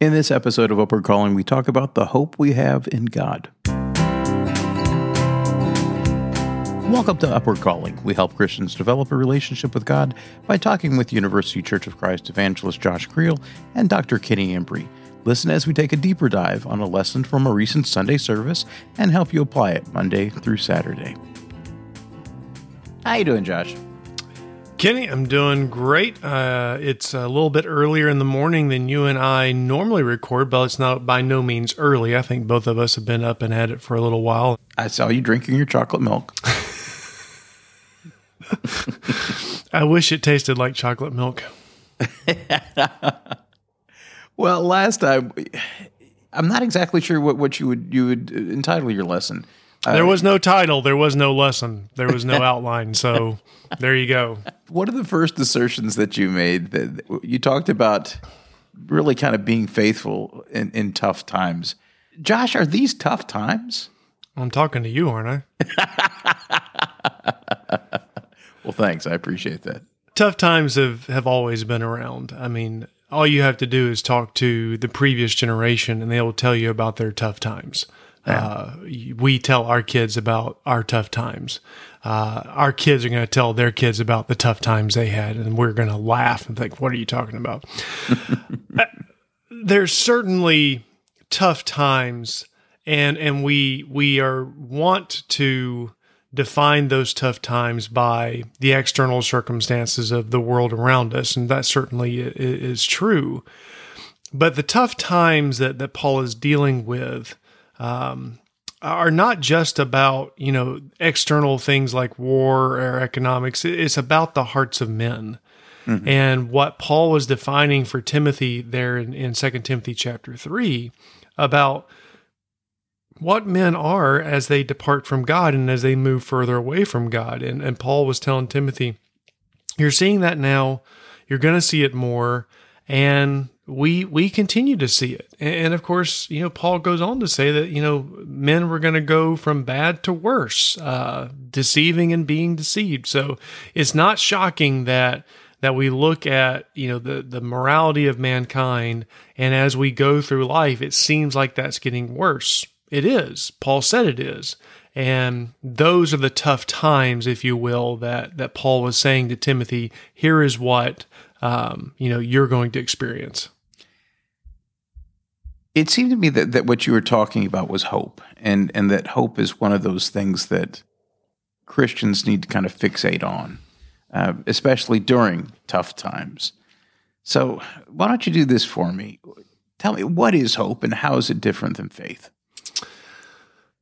In this episode of Upward Calling, we talk about the hope we have in God. Welcome to Upward Calling. We help Christians develop a relationship with God by talking with University Church of Christ evangelist Josh Creel and Dr. Kenny Embry. Listen as we take a deeper dive on a lesson from a recent Sunday service and help you apply it Monday through Saturday. How you doing, Josh? Kenny, I'm doing great. Uh, it's a little bit earlier in the morning than you and I normally record, but it's not by no means early. I think both of us have been up and at it for a little while. I saw you drinking your chocolate milk. I wish it tasted like chocolate milk. well, last time, I'm not exactly sure what, what you would you would entitle your lesson. There uh, was no title. There was no lesson. There was no outline. So there you go. One of the first assertions that you made that you talked about really kind of being faithful in, in tough times. Josh, are these tough times? I'm talking to you, aren't I? well, thanks. I appreciate that. Tough times have, have always been around. I mean, all you have to do is talk to the previous generation and they will tell you about their tough times. Yeah. Uh, we tell our kids about our tough times. Uh, our kids are going to tell their kids about the tough times they had, and we're going to laugh and think, "What are you talking about?" uh, there's certainly tough times, and and we we are want to define those tough times by the external circumstances of the world around us, and that certainly is true. But the tough times that that Paul is dealing with um, are not just about you know external things like war or economics. It's about the hearts of men. Mm-hmm. And what Paul was defining for Timothy there in, in 2 Timothy chapter 3 about what men are as they depart from God and as they move further away from God. And, and Paul was telling Timothy, You're seeing that now, you're going to see it more. And we we continue to see it. And of course you know paul goes on to say that you know men were going to go from bad to worse uh, deceiving and being deceived. So it's not shocking that that we look at you know the the morality of mankind and as we go through life it seems like that's getting worse. It is. Paul said it is. And those are the tough times if you will that that paul was saying to timothy here is what um, you know you're going to experience it seemed to me that, that what you were talking about was hope, and, and that hope is one of those things that Christians need to kind of fixate on, uh, especially during tough times. So, why don't you do this for me? Tell me, what is hope and how is it different than faith?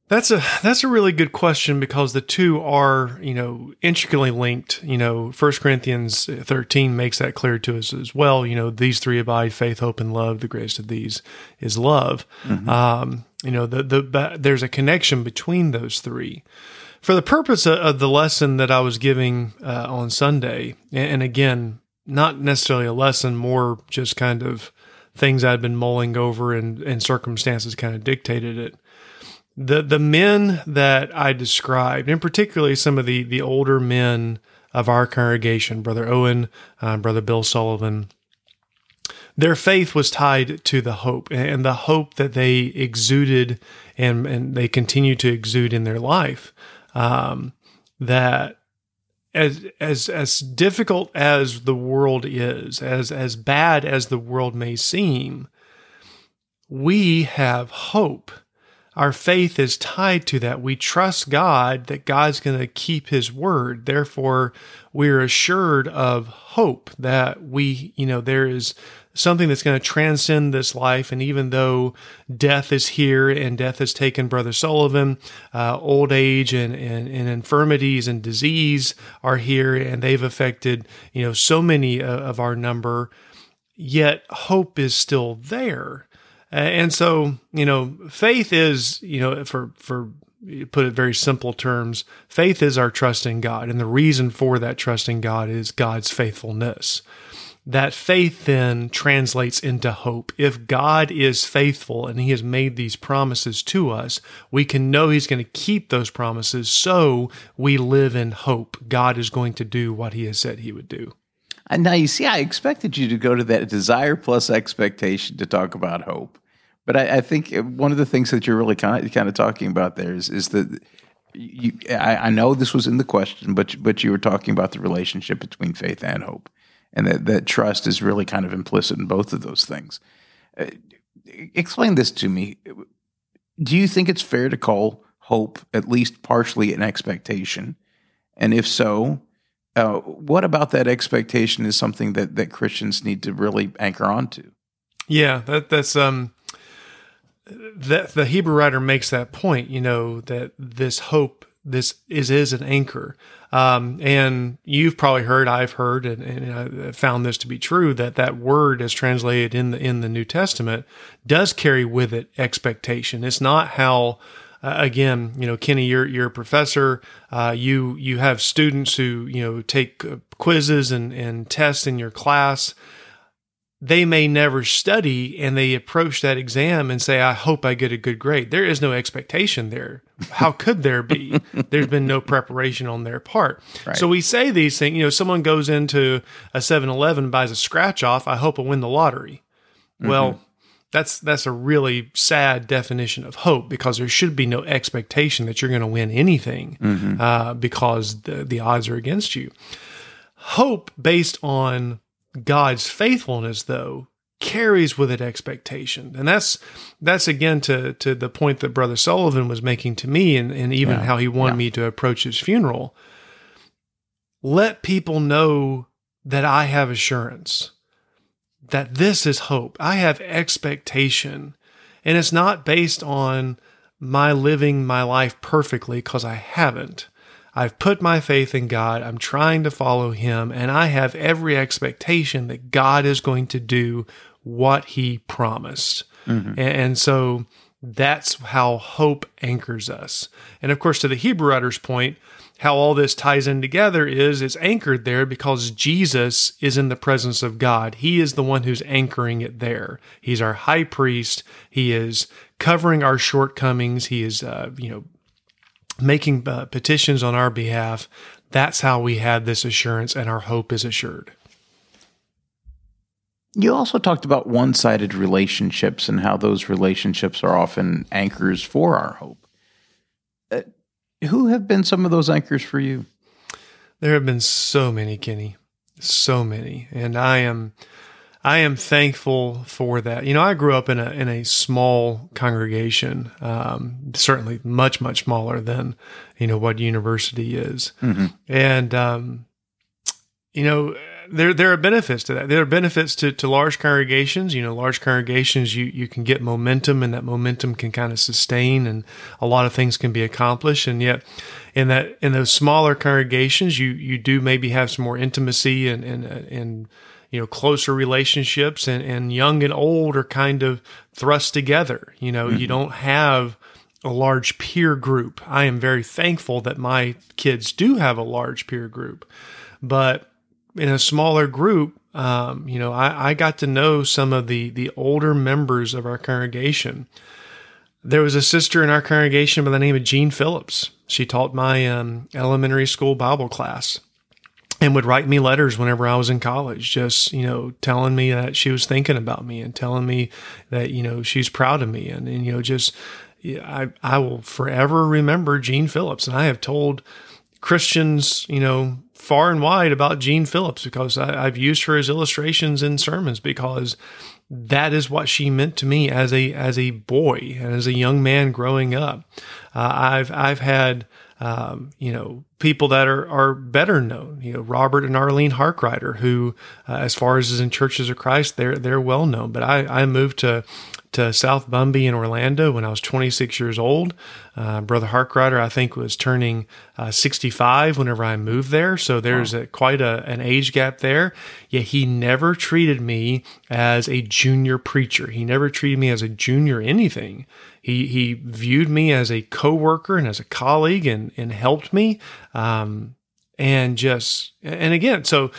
That's a that's a really good question because the two are you know intricately linked. You know, First Corinthians thirteen makes that clear to us as well. You know, these three abide: faith, hope, and love. The greatest of these is love. Mm-hmm. Um, you know, the the there's a connection between those three. For the purpose of the lesson that I was giving uh, on Sunday, and again, not necessarily a lesson, more just kind of things I'd been mulling over and, and circumstances kind of dictated it the the men that I described, and particularly some of the the older men of our congregation, Brother Owen, uh, Brother Bill Sullivan, their faith was tied to the hope and the hope that they exuded and and they continue to exude in their life. Um, that as as as difficult as the world is, as as bad as the world may seem, we have hope our faith is tied to that. We trust God that God's going to keep his word. Therefore, we're assured of hope that we, you know, there is something that's going to transcend this life. And even though death is here and death has taken Brother Sullivan, uh, old age and, and, and, infirmities and disease are here and they've affected, you know, so many of our number, yet hope is still there. Uh, and so, you know, faith is, you know, for, for, put it very simple terms, faith is our trust in God. And the reason for that trust in God is God's faithfulness. That faith then translates into hope. If God is faithful and He has made these promises to us, we can know He's going to keep those promises. So we live in hope. God is going to do what He has said He would do. Now you see, I expected you to go to that desire plus expectation to talk about hope, but I, I think one of the things that you're really kind of kind of talking about there is is that you. I, I know this was in the question, but but you were talking about the relationship between faith and hope, and that that trust is really kind of implicit in both of those things. Uh, explain this to me. Do you think it's fair to call hope at least partially an expectation? And if so, uh, what about that expectation is something that that Christians need to really anchor onto? Yeah, that that's um that the Hebrew writer makes that point, you know, that this hope this is is an anchor. Um, and you've probably heard, I've heard, and, and I found this to be true that that word, as translated in the in the New Testament, does carry with it expectation. It's not how uh, again, you know, Kenny, you're you're a professor. Uh, you you have students who you know take uh, quizzes and and tests in your class. They may never study, and they approach that exam and say, "I hope I get a good grade." There is no expectation there. How could there be? There's been no preparation on their part. Right. So we say these things. You know, someone goes into a 7-Eleven buys a scratch off. I hope I win the lottery. Mm-hmm. That's that's a really sad definition of hope because there should be no expectation that you're going to win anything mm-hmm. uh, because the, the odds are against you. Hope based on God's faithfulness, though, carries with it expectation, and that's that's again to to the point that Brother Sullivan was making to me, and, and even yeah. how he wanted yeah. me to approach his funeral. Let people know that I have assurance that this is hope. I have expectation. And it's not based on my living my life perfectly because I haven't. I've put my faith in God. I'm trying to follow Him, and I have every expectation that God is going to do what He promised. Mm-hmm. And, so that's how hope anchors us. And of course, to the Hebrew writer's point, how all this ties in together is it's anchored there because Jesus is in the presence of God. He is the one who's anchoring it there. He's our high priest. He is covering our shortcomings. He is, uh, you know, making uh, petitions on our behalf. That's how we have this assurance and our hope is assured. You also talked about one sided relationships and how those relationships are often anchors for our hope. Who have been some of those anchors for you? There have been so many, Kenny, so many, and I am, I am thankful for that. You know, I grew up in a in a small congregation, um, certainly much much smaller than you know what university is, mm-hmm. and um, you know there there are benefits to that. There are benefits to, to large congregations. You know, large congregations you you can get momentum, and that momentum can kind of sustain, and a lot of things can be accomplished. And yet, in that in those smaller congregations, you you do maybe have some more intimacy and and and you know closer relationships, and and young and old are kind of thrust together. You know, mm-hmm. you don't have a large peer group. I am very thankful that my kids do have a large peer group, but in a smaller group, um, you know, I, I got to know some of the the older members of our congregation. There was a sister in our congregation by the name of Jean Phillips. She taught my um, elementary school Bible class and would write me letters whenever I was in college, just, you know, telling me that she was thinking about me and telling me that, you know, she's proud of me. And, and you know, just, I, I will forever remember Jean Phillips. And I have told Christians, you know, far and wide about Jean Phillips because I, have used her as illustrations in sermons because that is what she meant to me as a as a boy and as a young man growing up. Uh, I've I've had um, you know people that are are better known. You know Robert and Arlene Harkrider, who uh, as far as is in Churches of Christ, they're they're well known. But I I moved to to South Bumby in Orlando when I was 26 years old. Uh, Brother Harkrider, I think, was turning uh, 65 whenever I moved there. So there's wow. a, quite a, an age gap there. Yet he never treated me as a junior preacher. He never treated me as a junior anything. He, he viewed me as a coworker and as a colleague and, and helped me. Um, and just, and again, so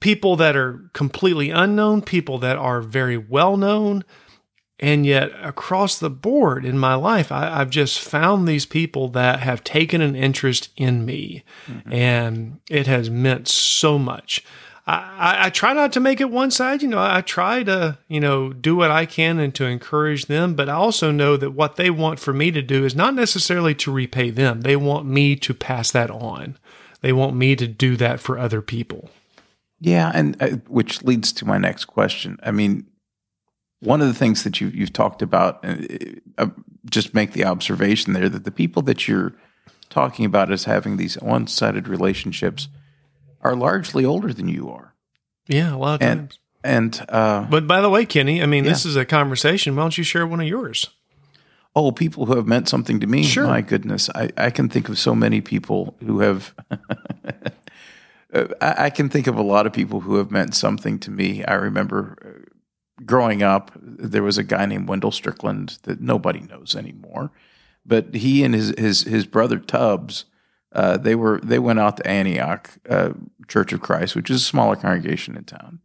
people that are completely unknown, people that are very well known, and yet, across the board in my life, I, have just found these people that have taken an interest in me, mm-hmm. and it has meant so much. I, I try not to make it one side. You know, I try to, you know, do what I can and to encourage them. But I also know that what they want for me to do is not necessarily to repay them. They want me to pass that on. They want me to do that for other people. Yeah, and uh, which leads to my next question. I mean, one of the things that you, you've talked about, uh, uh, just make the observation there that the people that you're talking about as having these one-sided relationships are largely older than you are. Yeah, a lot of and, times. And uh, but by the way, Kenny, I mean Yeah. this is a conversation. Why don't you share one of yours? oh, people who have meant something to me. Sure. My goodness, I, I can think of so many people who have. I, I can think of a lot of people who have meant something to me. I remember uh, growing up, there was a guy named Wendell Strickland that nobody knows anymore, but he and his his his brother Tubbs, uh, they were they went out to Antioch uh, Church of Christ, which is a smaller congregation in town.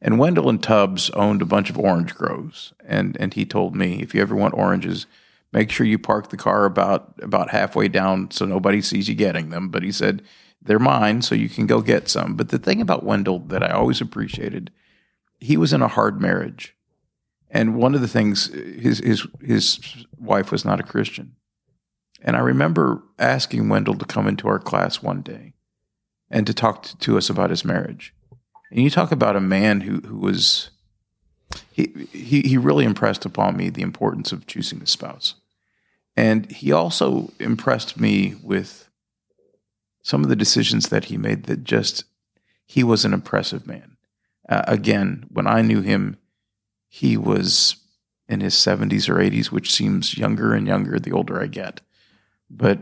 And Wendell and Tubbs owned a bunch of orange groves, and and he told me if you ever want oranges, make sure you park the car about about halfway down so nobody sees you getting them. But he said they're mine, so you can go get some. But the thing about Wendell that I always appreciated, he was in a hard marriage, and one of the things his his his wife was not a Christian, and I remember asking Wendell to come into our class one day, and to talk to, to us about his marriage. And you talk about a man who who was he, he he really impressed upon me the importance of choosing a spouse. And he also impressed me with some of the decisions that he made that just he was an impressive man. Uh, again, when I knew him, he was in his 70s or 80s, which seems younger and younger the older I get. But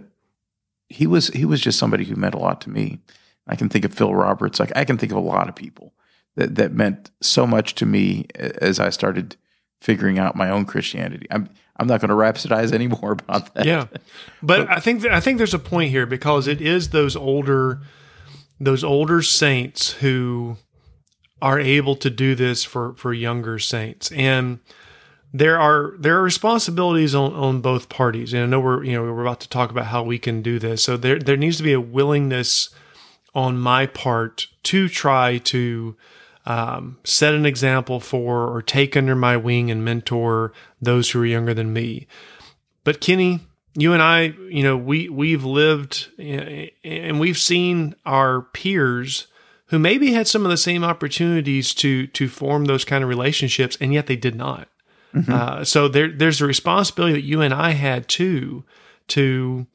he was he was just somebody who meant a lot to me. I can think of Phil Roberts. Like I can think of a lot of people that that meant so much to me as I started figuring out my own Christianity. I'm I'm not going to rhapsodize any more about that. Yeah, but I think that, I think there's a point here because it is those older those older saints who are able to do this for for younger saints. And there are there are responsibilities on, on both parties. And I know we're you know we're about to talk about how we can do this. So there there needs to be a willingness on my part to try to um, set an example for or take under my wing and mentor those who are younger than me. But Kenny, you and I, you know, we we've lived eh, and we've seen our peers who maybe had some of the same opportunities to to form those kind of relationships, and yet they did not. Uh, so there there's a responsibility that you and I had too to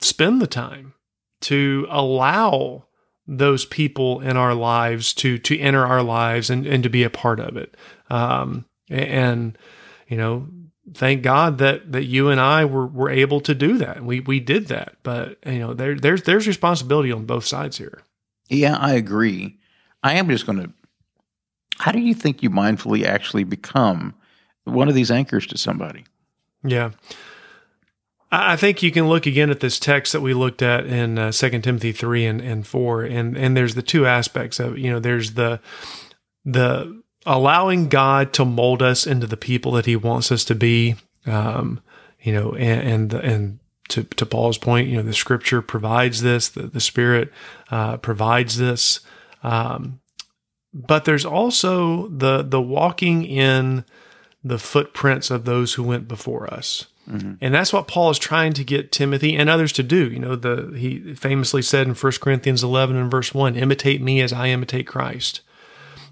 spend the time to allow those people in our lives to to enter our lives and, and to be a part of it. Um, and you know, thank God that that you and I were were able to do that. We we did that. But you know, there there's there's responsibility on both sides here. Yeah, I agree. I am just going to. How do you think you mindfully actually become one of these anchors to somebody? Yeah. I think you can look again at this text that we looked at in uh, 2 Timothy 3 and, and 4 and and there's the two aspects of you know there's the the allowing God to mold us into the people that he wants us to be um, you know and and and to, to Paul's point you know the scripture provides this the, the spirit uh, provides this um, but there's also the the walking in the footprints of those who went before us and that's what Paul is trying to get Timothy and others to do. You know, the he famously said in 1 Corinthians 11 and verse 1, imitate me as I imitate Christ.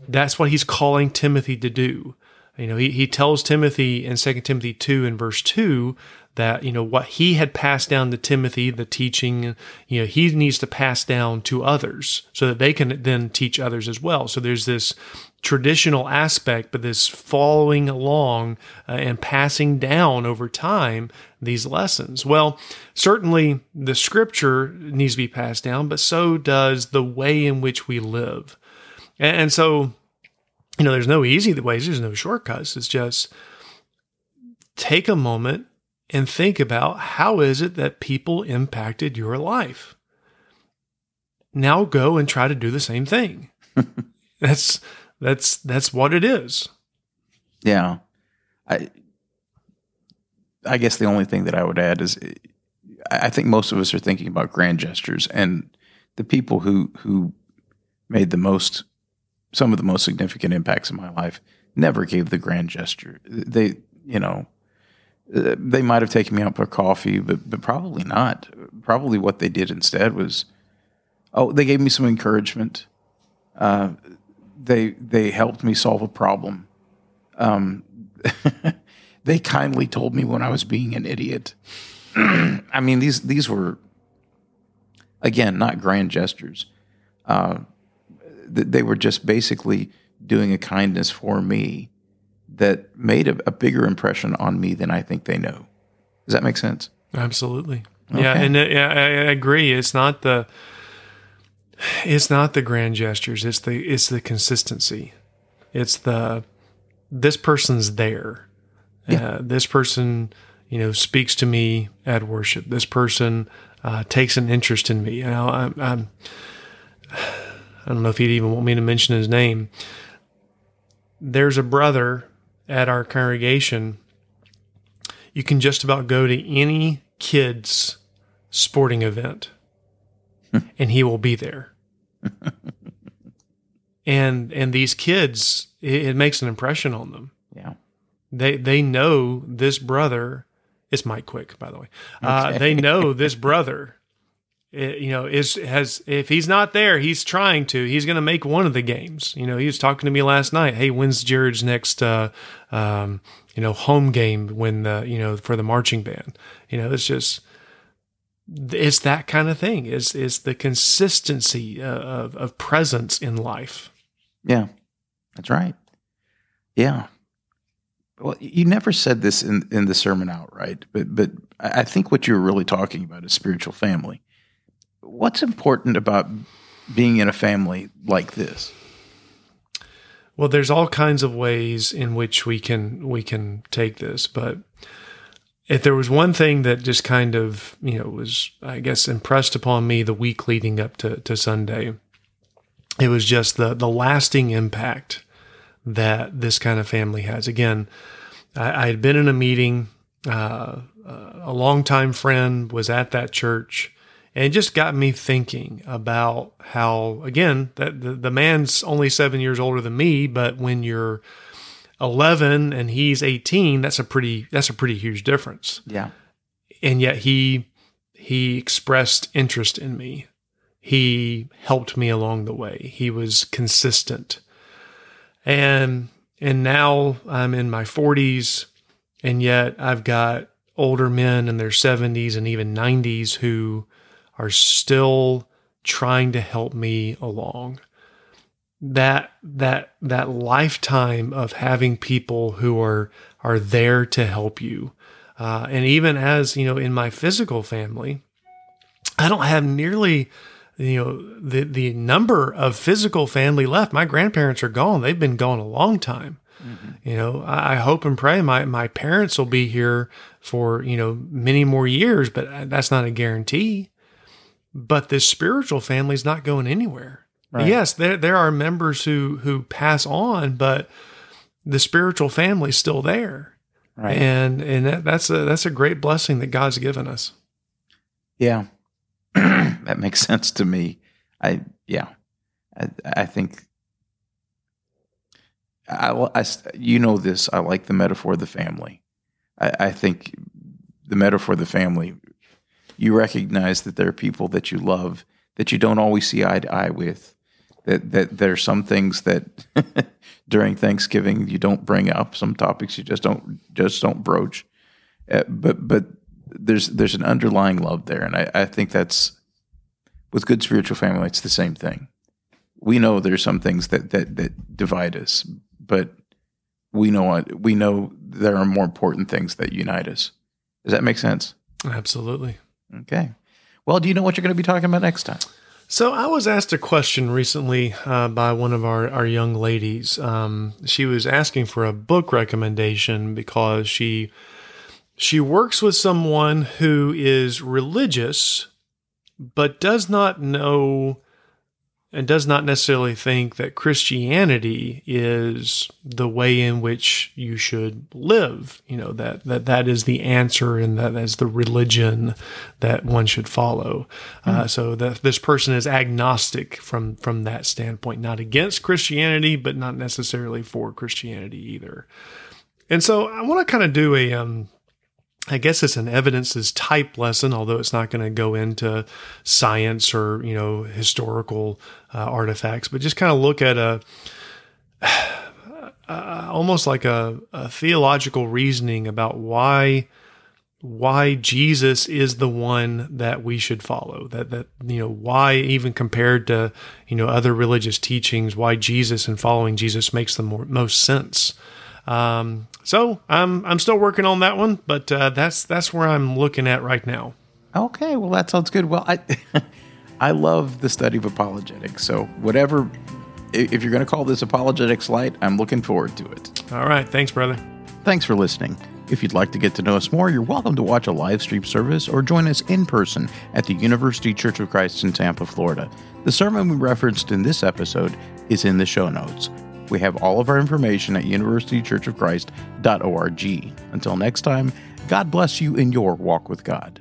That's what he's calling Timothy to do. You know, he, he tells Timothy in 2 Timothy 2 and verse 2 that, you know, what he had passed down to Timothy, the teaching, you know, he needs to pass down to others so that they can then teach others as well. So there's this traditional aspect, but this following along uh, and passing down over time these lessons. Well, certainly the scripture needs to be passed down, but so does the way in which we live. And, and so, you know, there's no easy ways, there's no shortcuts. It's just take a moment and think about how is it that people impacted your life? Now go and try to do the same thing. that's that's that's what it is. Yeah, I I guess the only thing that I would add is I I think most of us are thinking about grand gestures and the people who who made the most, some of the most significant impacts in my life, never gave the grand gesture. They, you know, uh, they might have taken me out for coffee, but but probably not. Probably what they did instead was, oh, they gave me some encouragement. Uh, they they helped me solve a problem. Um, they kindly told me when I was being an idiot. I mean these these were again not grand gestures. Uh, they were just basically doing a kindness for me that made a, a, bigger impression on me than I think they know. Does that make sense? Absolutely. Okay. Yeah, and uh, I, I agree. It's not the it's not the grand gestures. It's the it's the consistency. It's the this person's there. Yeah. Uh, this person, you know, speaks to me at worship. This person uh, takes an interest in me. You know, I'm, I'm I don't know if he'd even want me to mention his name. There's a brother at our congregation. You can just about go to any kid's sporting event and he will be there. and and these kids, it, it, makes an impression on them. Yeah, they they know this brother. It's Mike Quick, by the way. Uh, okay. Uh, they know this brother. You know, is has if he's not there, he's trying to. He's going to make one of the games. You know, he was talking to me last night. Hey, when's Jared's next? Uh, um, you know, home game when the you know for the marching band. You know, it's just it's that kind of thing. Is is the consistency uh, of of presence in life? Yeah, that's right. Yeah. Well, you never said this in in the sermon outright, but but I think what you're really talking about is spiritual family. What's important about being in a family like this? Well, there's all kinds of ways in which we can we can take this, but if there was one thing that just kind of, you know, was, I guess, impressed upon me the week leading up to, to Sunday, it was just the, the lasting impact that this kind of family has. Again, I, I had been in a meeting, uh, uh, a longtime friend was at that church, and it just got me thinking about how, again, that the, the man's only seven years older than me, but when you're 11 and he's 18, that's a pretty that's a pretty huge difference. Yeah. And yet he he expressed interest in me. He helped me along the way. He was consistent. And and now I'm in my 40s and yet I've got older men in their 70s and even 90s who are still trying to help me along. That that that lifetime of having people who are are there to help you. Uh, and even as you know in my physical family i don't have nearly you know the the number of physical family left. My grandparents are gone. They've been gone a long time. Mm-hmm. you know I, I hope and pray my my parents will be here for you know many more years but that's not a guarantee but this spiritual family is not going anywhere Right. Yes, there there are members who who pass on, but the spiritual family is still there. Right. And and that, that's a that's a great blessing that God's given us. Yeah. that makes sense to me. I yeah. I, I think I, I, you know this. I like the metaphor of the family. I, I think the metaphor of the family. You recognize that there are people that you love that you don't always see eye to eye with, that that there are some things that during Thanksgiving you don't bring up, some topics you just don't just don't broach. Uh, but but there's there's an underlying love there, and I, I think that's with good spiritual family. It's the same thing. We know there's some things that that that divide us, but we know we know there are more important things that unite us. Does that make sense? Absolutely. Okay. Well, do you know what you're going to be talking about next time? So I was asked a question recently uh, by one of our, our young ladies. Um, she was asking for a book recommendation because she she works with someone who is religious but does not know and does not necessarily think that Christianity is the way in which you should live. You know that that that is the answer, and that is the religion that one should follow. Mm. Uh, so that this person is agnostic from from that standpoint, not against Christianity, but not necessarily for Christianity either. And so I want to kind of do a um, I guess it's an evidences type lesson, although it's not going to go into science or you know historical uh, artifacts, but just kind of look at a uh, almost like a, a, theological reasoning about why why Jesus is the one that we should follow. That that you know why even compared to you know other religious teachings, why Jesus and following Jesus makes the more, most sense. Um, so I'm I'm still working on that one, but uh, that's that's where I'm looking at right now. Okay, well that sounds good. Well, I I love the study of apologetics. So whatever, if you're going to call this apologetics light, I'm looking forward to it. All right, thanks, brother. Thanks for listening. If you'd like to get to know us more, you're welcome to watch a live stream service or join us in person at the University Church of Christ in Tampa, Florida. The sermon we referenced in this episode is in the show notes. We have all of our information at universitychurchofchrist.org. Until next time, God bless you in your walk with God.